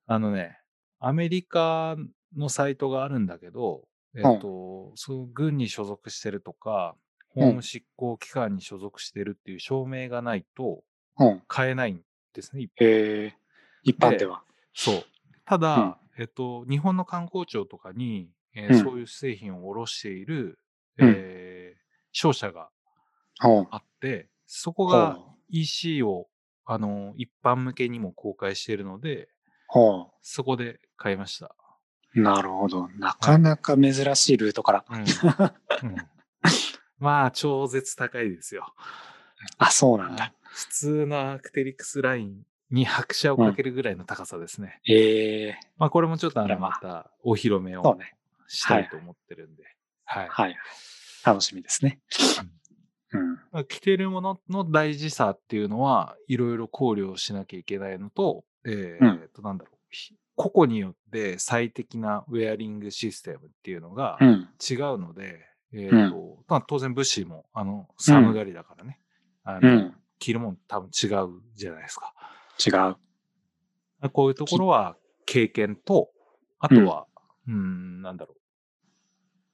あのね、アメリカのサイトがあるんだけど、えっ、と、そういう軍に所属してるとか、法務執行機関に所属してるっていう証明がないとうん。買えないんですね。へえ。一般では。そう。ただ、うんえっと、日本の観光庁とかに、えーうんそういう製品を卸している、うんえー商社が。あって、そこほがう。EC を、あの、一般向けにも公開しているので、ほそこで買いました。う。なるほど。なかなか珍しいルートから。うんうん *laughs* まあ、超絶高いですよ。あ、そうなんだ。普通のアークテリクスラインに拍車をかけるぐらいの高さですね。ええ。まあ、これもちょっとあの、またお披露目をね。したいと思ってるんで。はい。はい。楽しみですね。うん。まあ着てるものの大事さっていうのは、いろいろ考慮しなきゃいけないのと、えーうんと、なんだろう。ひ個々によって最適なウェアリングシステムっていうのがうん。違うので、えーとまあ、当然物資も、あの、寒がりだからね。あのうん。着るもん多分違うじゃないですか。違う。こういうところは経験と、あとは、うん、なんだろう。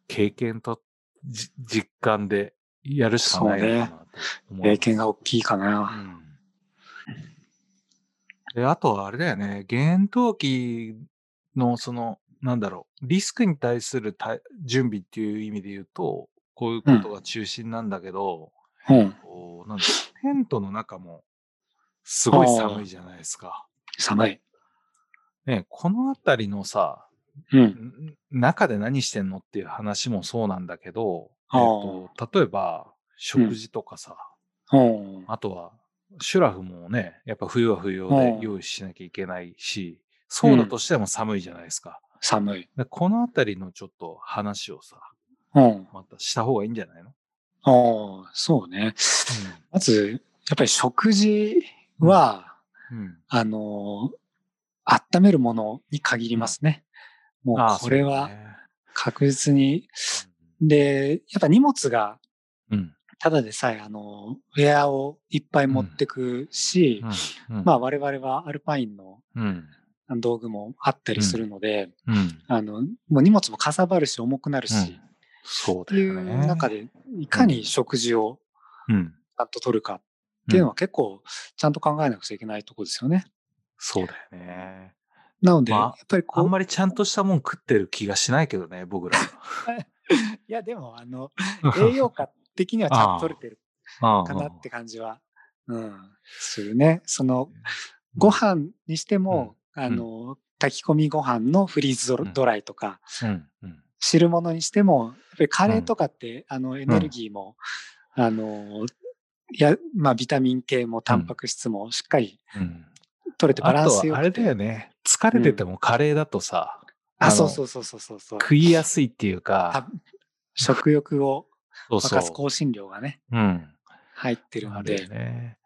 経験とじ実感でやるしかないのかなと思います経験が大きいかうな。んで、あとはあれだよね、厳冬期のその、なんだろう、リスクに対する対準備っていう意味で言うと、こういうことが中心なんだけど、うん。こうなんだテントの中もすごい寒いじゃないですか。寒い。ね、このあたりのさ、うん。ん中で何してんのっていう話もそうなんだけど、えっあと、例えば、食事とかさ、うん。あとは、シュラフもね、やっぱ冬は冬用で用意しなきゃいけないし、そうだとしても寒いじゃないですか。寒い。でこのあたりのちょっと話をさ、うん。またした方がいいんじゃないの、ああ、そうね。まず、やっぱり食事は、うん。あの、温めるものに限りますね。もうこれは確実に。で、やっぱ荷物がうん。ただでさえ、あの、ウェアをいっぱい持ってくし、うん。まあ我々はアルパインのうん。道具もあったりするので、うん。あの、もう荷物もかさばるし重くなるし、うんそうだよね。う中で、いかに食事をうん。ちゃんと取るかっていうのは結構ちゃんと考えなくちゃいけないところですよね。そうだよね。なので、まあやっぱりこう、あんまりちゃんとしたもん食ってる気がしないけどね、僕ら。*laughs* いやでも、あの、*laughs* 栄養価的にはちゃんと取れてるかかなって感じは、うん、するね。その、ご飯にしても、あの、炊き込みご飯のフリーズドライとか、うん。うん。汁物にしても、やっぱりカレーとかって、あの、エネルギーも、あの、いや、まあ、ビタミン系もタンパク質もしっかりうん。取れてバラあンスよくあれだよね。疲れててもカレーだとさ、あ、そうそうそうそうそうそう。食いやすいっていうか、た食欲をそうそうす。香辛料がね、うん。入ってるので、ね。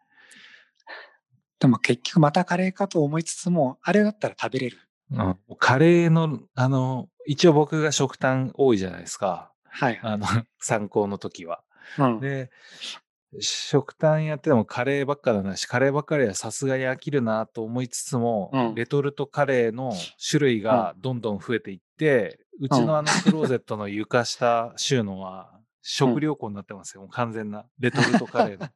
でも結局またカレーかと思いつつも、あれだったら食べれる。うん、カレーの、あの、一応僕が食単多いじゃないですか。はいはい。あの、*laughs* 参考の時は。うん、で、食単やっててもカレーばっかだなし、カレーばっかりはさすがに飽きるなと思いつつも、うんレトルトカレーの種類がどんどん増えていって、うちのあのクローゼットの床下収納は食料庫になってますよ。もう完全な。レトルトカレーの。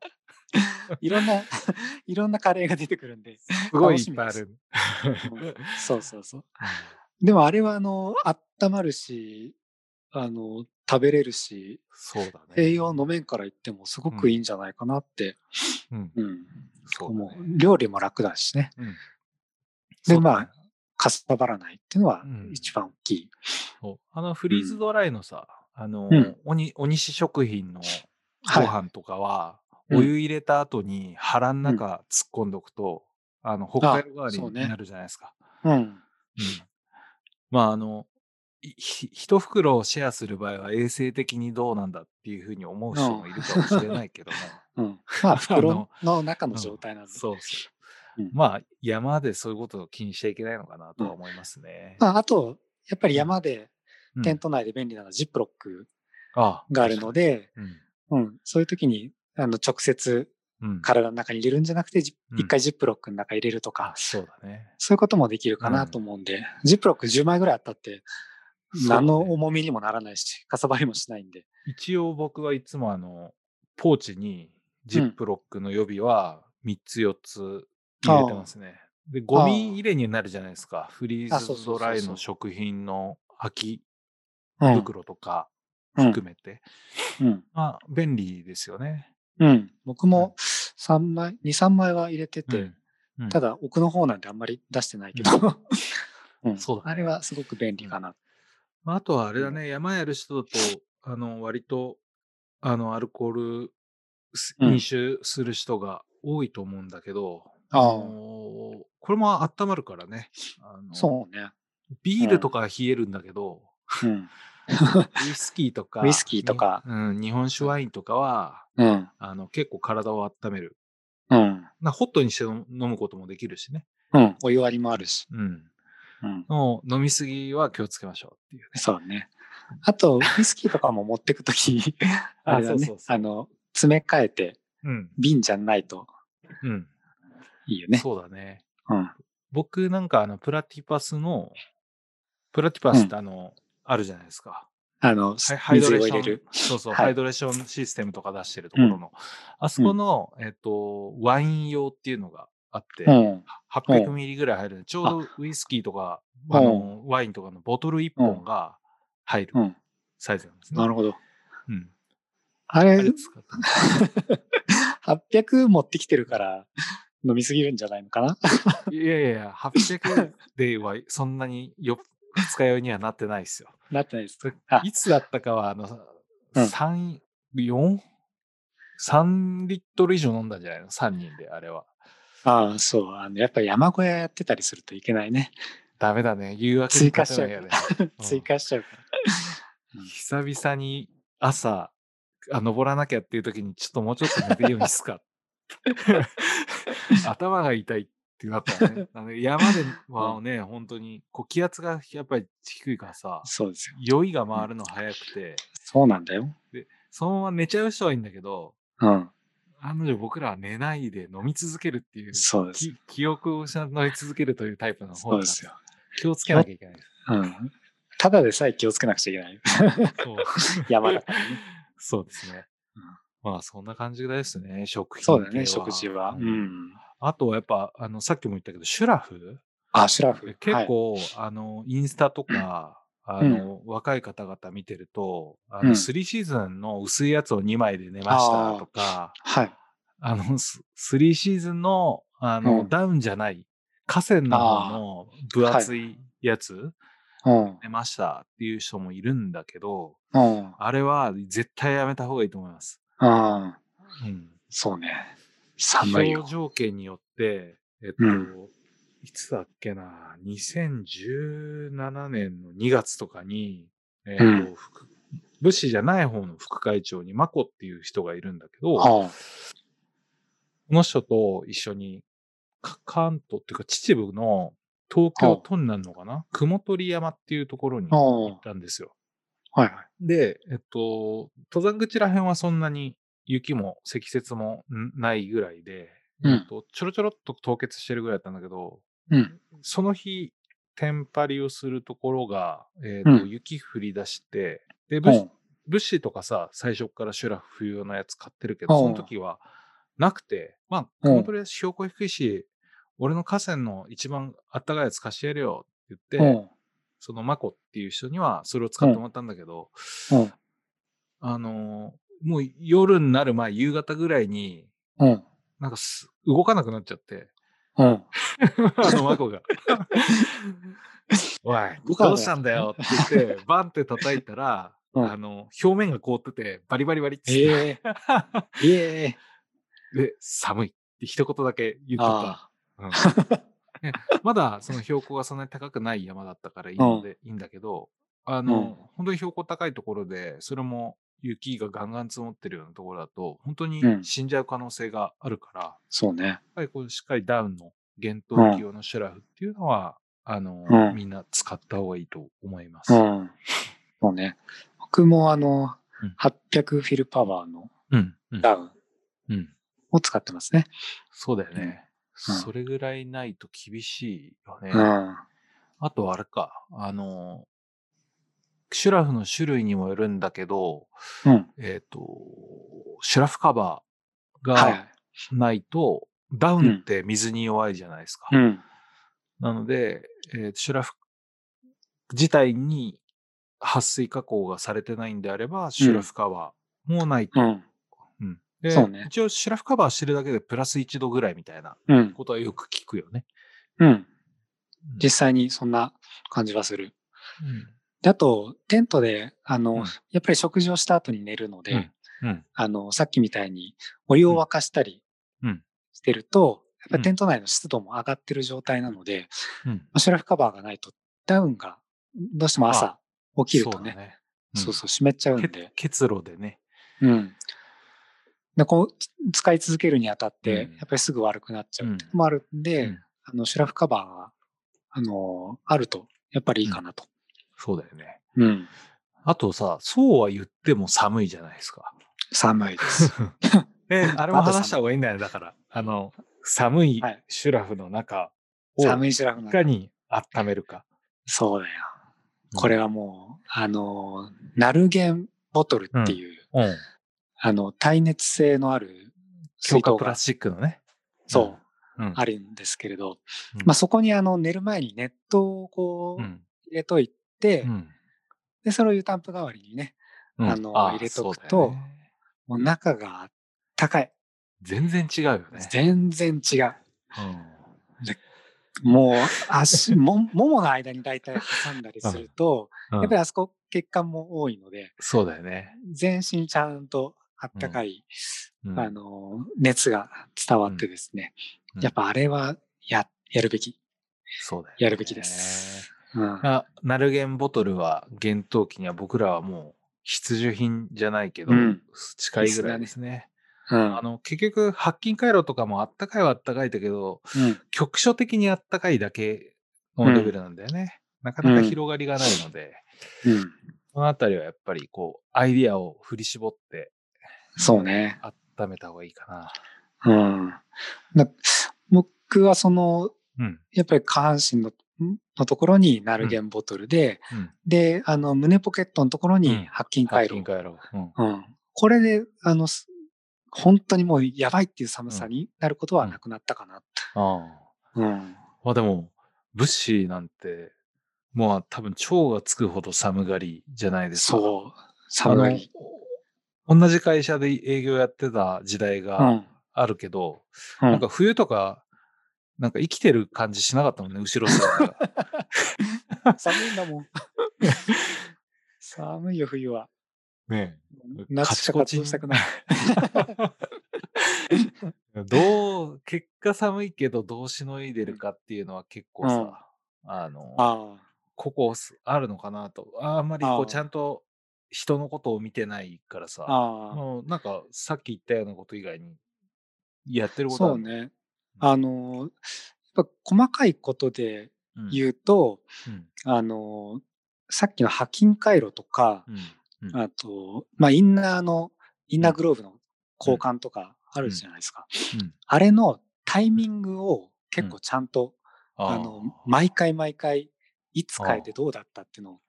*laughs* いろんな、*laughs* いろんなカレーが出てくるんで。すごいいっぱいある。うんそうそうそう。でもあれはあの、温まるし、あの、食べれるし、そうだね。栄養の面から言ってもすごくいいんじゃないかなって、うん。うん、そうだね。料理も楽だしね。うん。で、まあ、かさばらないっていうのはうん一番大きい。そうあのフリーズドライのさ、あの、うんおに、お西食品のはいご飯とかは、うんお湯入れた後に腹の中突っ込んどくと、あの、北海道代わりになるじゃないですか。うん。うん。まあ、あの、一袋をシェアする場合は衛生的にどうなんだっていうふうに思う人もいるかもしれないけども。*laughs* うん。まあ、*laughs* 袋の中の状態なんで。そうそう。うんまあ、山でそういうことを気にしちゃいけないのかなとは思いますね。まあ、あと、やっぱり山で、うんテント内で便利なのはジップロックあがあるので、うん。うん、そういう時に、あの、直接うん。体の中に入れるんじゃなくて、ジうん一回ジップロックの中に入れるとあか、、そうだね。そういうこともできるかなと思うんで、ジップロック10枚ぐらいあったって、何の重みにもならないし、かさばりもしないんで。一応僕はいつもあの、ポーチにジップロックの予備は3つ4つ入れてますね。で、ゴミ入れになるじゃないですか。フリーズドライの食品の空きうん。袋とかうん。含めて。うん。まあ、便利ですよね。うん。僕も3枚、2、3枚は入れてて、うん。うん。ただ奥の方なんてあんまり出してないけど、うん。そうだね。あれはすごく便利かな。まああとはあれだね、山やる人だと、あの、割と、あの、アルコール飲酒する人が多いと思うんだけど、あこれも温まるからね。あのそうね。ビールとかは冷えるんだけど、うん。*laughs* ウイスキーとか、ウイスキーとかにうん、日本酒ワインとかは、うん。あの結構体を温める。うん。なホットにして飲むこともできるしね。うん。お湯割りもあるし。うん。うん。もう飲みすぎは気をつけましょうっていうね。そうね。あと、ウイスキーとかも持ってくとき、*laughs* あれだねそうそう。そうあの、詰め替えて、うん。瓶じゃないとうん。いいよね。そうだね。うん。僕なんかあの、プラティパスの、プラティパスってあの、あるじゃないですか。あの、ハイド水レーション。そうそう、はいハイドレーションシステムとか出してるところの、あそこの、えっと、ワイン用っていうのがあって、うん。800ミリぐらい入る。ちょうどウイスキーとか、あの、ワインとかのボトル1本が入るうん。サイズなんですね。なるほど。うん。あれ？あれ、使ってます800持ってきてるから飲みすぎるんじゃないのかな？いやいやいや、800ではそんなによ二日酔いにはなってないですよ。なってないですいつだったかは、あの、うん3、4、3リットル以上飲んだんじゃないの ?3 人で、あれは。ああ、そう。あの、やっぱり山小屋やってたりするといけないね。ダメだね。誘惑追加しちゃうよね。うん追加しちゃうから。うん *laughs* 久々に朝、あ、登らなきゃっていう時に、ちょっともうちょっと寝てようにすか。*laughs* 頭が痛いってなったらね。*laughs* あの山ではね、本当に、こう気圧がやっぱり低いからさ、そうですよ。酔いが回るの早くて、そうなんだよ。そのまま寝ちゃう人はいいんだけど、うん。案の定僕らは寝ないで飲み続けるっていう、そうですき記憶を失い続けるというタイプの方がそうですよ。気をつけなきゃいけないです。うん。ただでさえ気をつけなくちゃいけない。そう *laughs* 山だからね。そうですねうん。まあそんな感じですね、食品系そうだね、食事は。ううんん。あとはやっぱ、あの、さっきも言ったけど、シュラフ？あ、シュラフ。結構、あの、インスタとか、あの、若い方々見てると、あの、うん3シーズンの薄いやつを2枚で寝ましたとか、はい。あの、ス3シーズンの、あの、うんダウンじゃない、河川の方の分厚いやつ、うん。寝ましたっていう人もいるんだけど、うん。あれは絶対やめた方がいいと思います。うん。うん。そうね。寒い。条件によって、えっと、うんいつだっけな、2017年の2月とかに、えっと、うん副武士じゃない方の副会長にマコっていう人がいるんだけど、こはの人と一緒に、か関東っていうか秩父の東京都になるのかな雲取山っていうところにあ。行っはたんですよ。い。はい。で、えっと、登山口ら辺はそんなに雪も積雪もんないぐらいで、うんと、ちょろちょろっと凍結してるぐらいだったんだけど、うん。その日、テンパリをするところが、えっとうん雪降り出して、で、う物資とかさ、最初からシュラフ冬用のやつ買ってるけど、うんその時はなくて、まあ、うん熊取は標高低いし、俺の河川の一番あったかいやつ貸してやるよってう言って、ん。そのマコっていう人にはそれを使ってもらったんだけど、うん。あのーもう夜になる前、夕方ぐらいに、うん。なんかす動かなくなっちゃって、うん。*laughs* あのマコが。*laughs* おい、どうしたんだよって言って、バンって叩いたら、うん。あの、表面が凍ってて、バリバリバリって。ええ。*laughs* ええ。で、寒いって一言だけ言ってた。あ。うん。ねまだその標高がそんなに高くない山だったからいいので、いいんだけど、あの、うん。本当に標高高いところで、それも雪がガンガン積もってるようなところだと、本当にうん死んじゃう可能性があるから、やっそうね。ぱりこうしっかりダウンの厳冬期用のシュラフっていうのは、あの、うんみんな使った方がいいと思います。うん。そうね。僕もあのうん、800フィルパワーのうん。うん。ダウンうん。を使ってますね。そうだよね。うんそれぐらいないと厳しいよね。うん。あとあれか、あの、シュラフの種類にもよるんだけど、うん。えっ、と、シュラフカバーがはい。ないと、ダウンって水に弱いじゃないですか。うん。なので、えーシュラフ自体に撥水加工がされてないんであれば、シュラフカバーもないと。うん。そうね一応、シュラフカバーしてるだけでプラス1度ぐらいみたいなうん。ことはよく聞くよね。うん。うん実際にそんな感じはする。うんであと、テントで、あの、うん。やっぱり食事をした後に寝るので、うん。うん。あの、さっきみたいにお湯を沸かしたりうん。してると、やっぱテント内の湿度も上がってる状態なので、うん。まあシュラフカバーがないとダウンがどうしても朝起きるとね、そうだね。そうそう湿っちゃうんけで、結露でね。うん。でこう使い続けるにあたって、うん。やっぱりすぐ悪くなっちゃううん。ってのもあるんで、うん。あの、シュラフカバーが、あの、あると、やっぱりいいかなと。そうだよね。うん。あとさ、そうは言っても寒いじゃないですか。寒いです。え *laughs* *laughs* あれも話した方がいいんだよ。だから、あの、寒いはいシュラフの中を寒いシュラフいのかに温めるか。そうだよ。これはもう、あの、ナルゲンボトルっていう、うん。あの、耐熱性のある強化プラスチックのね。そう、うん。あるんですけれど、うんまあそこにあの寝る前に熱湯をこううん。入れといて、うん。で、それを湯たんぽ代わりにね、うんあの入れとくとねもう中が高い。全然違うよね。全然違う。うんもう足、も、ももの間に大体挟んだりすると、うんやっぱりあそこ血管も多いので、そうだよね。全身ちゃんとあったかい、うんあの、熱が伝わってですね、うんやっぱあれはや、やるべき。そうだよね。やるべきです。うん。あナルゲンボトルは、厳冬期には僕らはもう必需品じゃないけど、うん近いぐらいですね。うんあの、結局、白金回路とかもあったかいはあったかいだけど、うん。局所的にあったかいだけのレベルなんだよね。なかなか広がりがないので、うん。このあたりはやっぱりこう、アイディアを振り絞ってそうね。温めた方がいいかうん。な僕はその。やっぱり下半身ののところにナルゲンボトルで、うん。で、あの、胸ポケットのところうんに白金回路。金回路。うん。うん。これで、あの、す本当にもうやばいっていう寒さになることはなくなったかな。ああ。うん。まあでも、物資なんて、もう多分腸がつくほど寒がりじゃないですか。そう。寒がり。同じ会社で営業やってた時代うがん。あるけど、うんなんか冬とか、なんか生きてる感じしなかったもんね、後ろ姿が。*laughs* 寒いんだもん。寒いよ、冬は。ね夏しか活動したくない。え *laughs* どう、結果寒いけどどうしのいでるかっていうのは結構さ、うんあの、あここすあるのかなと。あんまりこうちゃんと人のことを見てないからさ。もうなんかさっき言ったようなこと以外にやってることあるのそうね。あの、やっぱ細かいことでうん。言うと、うん。あの、さっきの波金回路とか、うん。うん。あと、まあ、インナーの、インナーグローブの交換とかあるじゃないですか。うん。あれのタイミングを結構ちゃんと、あの、毎回毎回、いつ変えてどうだったっていうのを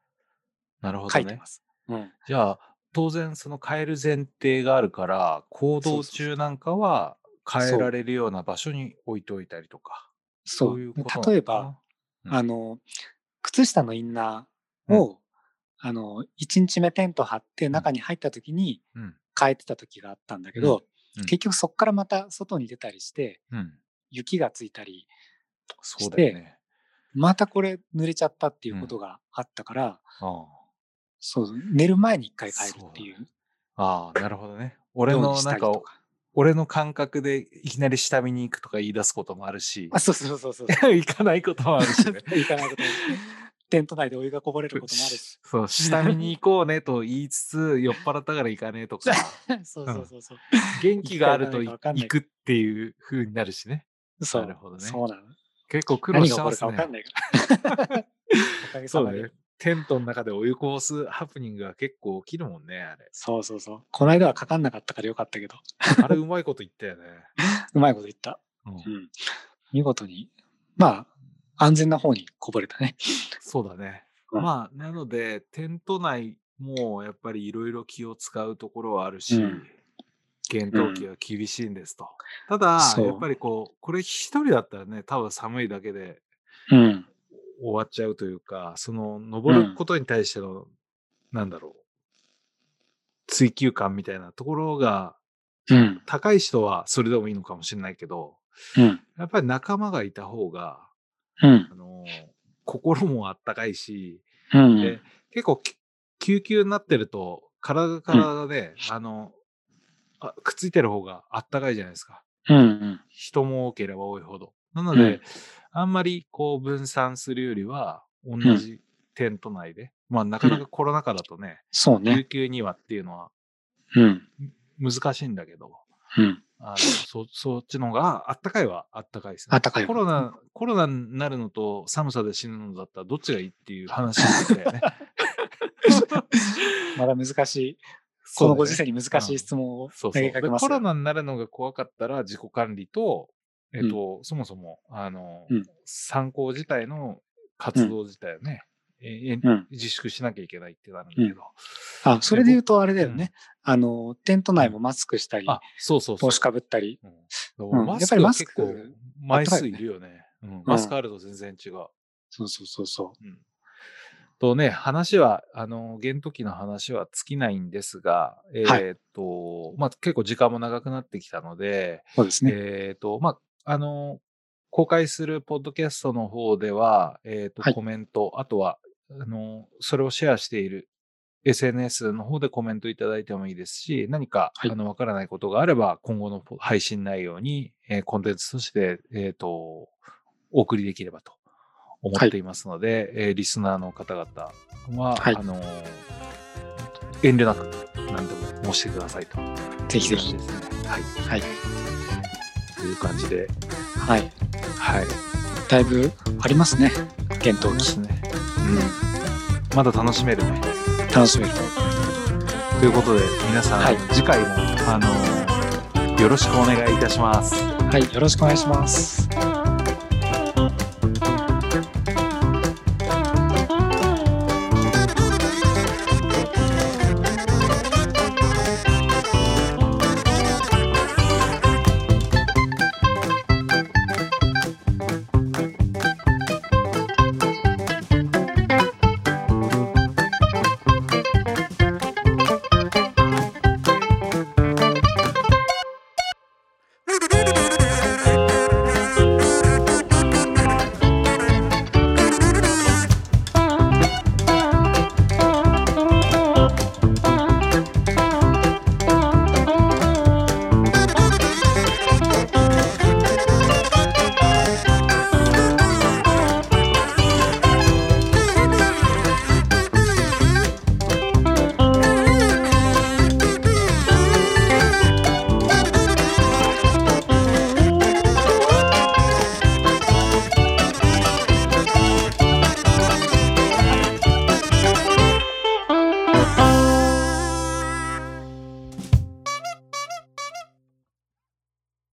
なるほどね。書いてま。す。うん。じゃあ、当然その変える前提があるから、行動中なんかは変えられるような場所に置いておいたりとか。そう。いう例えば、、うんあの、靴下のインナーを、あの、1日目テント張って中に入った時にうん。変えてた時があったんだけど、うんうん結局そこからまた外に出たりして、うん。雪がついたり、そうだよね。またこれ濡れちゃったっていうことがあったから、あそう、寝る前に一回変えるっていう。あああ、なるほどね。俺のなんか。俺の感覚でいきなり下見に行くとか言い出すこともあるしあ、、そうそうそうそう。*laughs* 行かないこともあるしね。*laughs* 行かないこともテント内でお湯がこぼれることもあるし。*laughs* そう、下見に行こうねと言いつつ、酔っ払ったから行かねえとか、そうそうそうそう。元気があると行くっていう風になるしね。そうなるほどねそうなの。結構苦労してますね。か分かんないから。そうだね。テントの中でお湯こぼすハプニングが結構起きるもんね、あれ。そうそうそう。この間はかかんなかったからよかったけど、あれうまいこと言ったよね。*laughs* うまいこと言った。うんうん。見事に、まあ、安全な方にこぼれたね。そうだね。うんまあ、なので、テント内もやっぱりいろいろ気を使うところはあるし、うん厳冬期は厳しいんですと。ただ、そうやっぱりこう、これ一人だったらね、多分寒いだけでうん。終わっちゃうというか、その、登ることに対しての、なんだろう、追求感みたいなところが、うん。高い人はそれでもいいのかもしれないけど、うん。やっぱり仲間がいた方が、うんあ。の、心もあったかいし、うん。で結構き救急になってると、体からね、あのあ、くっついてる方があったかいじゃないですか。うん。人も多ければ多いほど。なので、うんあんまりこう分散するよりは、同じテント内で、まあなかなかコロナ禍だとね、救そうね。急にはっていうのはうん。難しいんだけど、うん。あのそそっちの方があったかいはあったかいですね。あったかいわコロナ、コロナになるのと寒さで死ぬのだったらどっちがいいっていう話なんだよね。*laughs* まだ難しい。このご時世に難しい質問を投そうそうげかけますよでコロナになるのが怖かったら自己管理と、えっと、そもそも、あの、うん参考自体の活動自体をね、ええうん。自粛しなきゃいけないってなるんだけど。あ、それで言うとあれだよね。あの、テント内もマスクしたり、あ、そうそうそう。帽子かぶったり。うんうんマスやっぱりマスクは結構ク枚数いるよね。うんマスクあると全然違う。そうそうそうそうんとね、話は、あの、現時の話は尽きないんですが、えはいーっと、まあ、結構時間も長くなってきたので、う。そうですね。えっ、と、まあ、あの、公開するポッドキャストの方では、えっ、と、はいコメント、あとは、あの、それをシェアしている SNS の方でコメントいただいてもいいですし、何か、はいあの、わからないことがあれば、今後の配信内容に、えーコンテンツとして、えっ、と、お送りできればと思っていますので、えーリスナーの方々は、はいあの、遠慮なく何でも申してくださいと。ぜひぜひ。はい。はい。という感じで、はい。はい。だいぶありますね。検討期。ですね。うん。まだ楽しめるね。楽しめる。ということで、皆さん、はい次回も、あの、よろしくお願いいたします。はい、よろしくお願いします。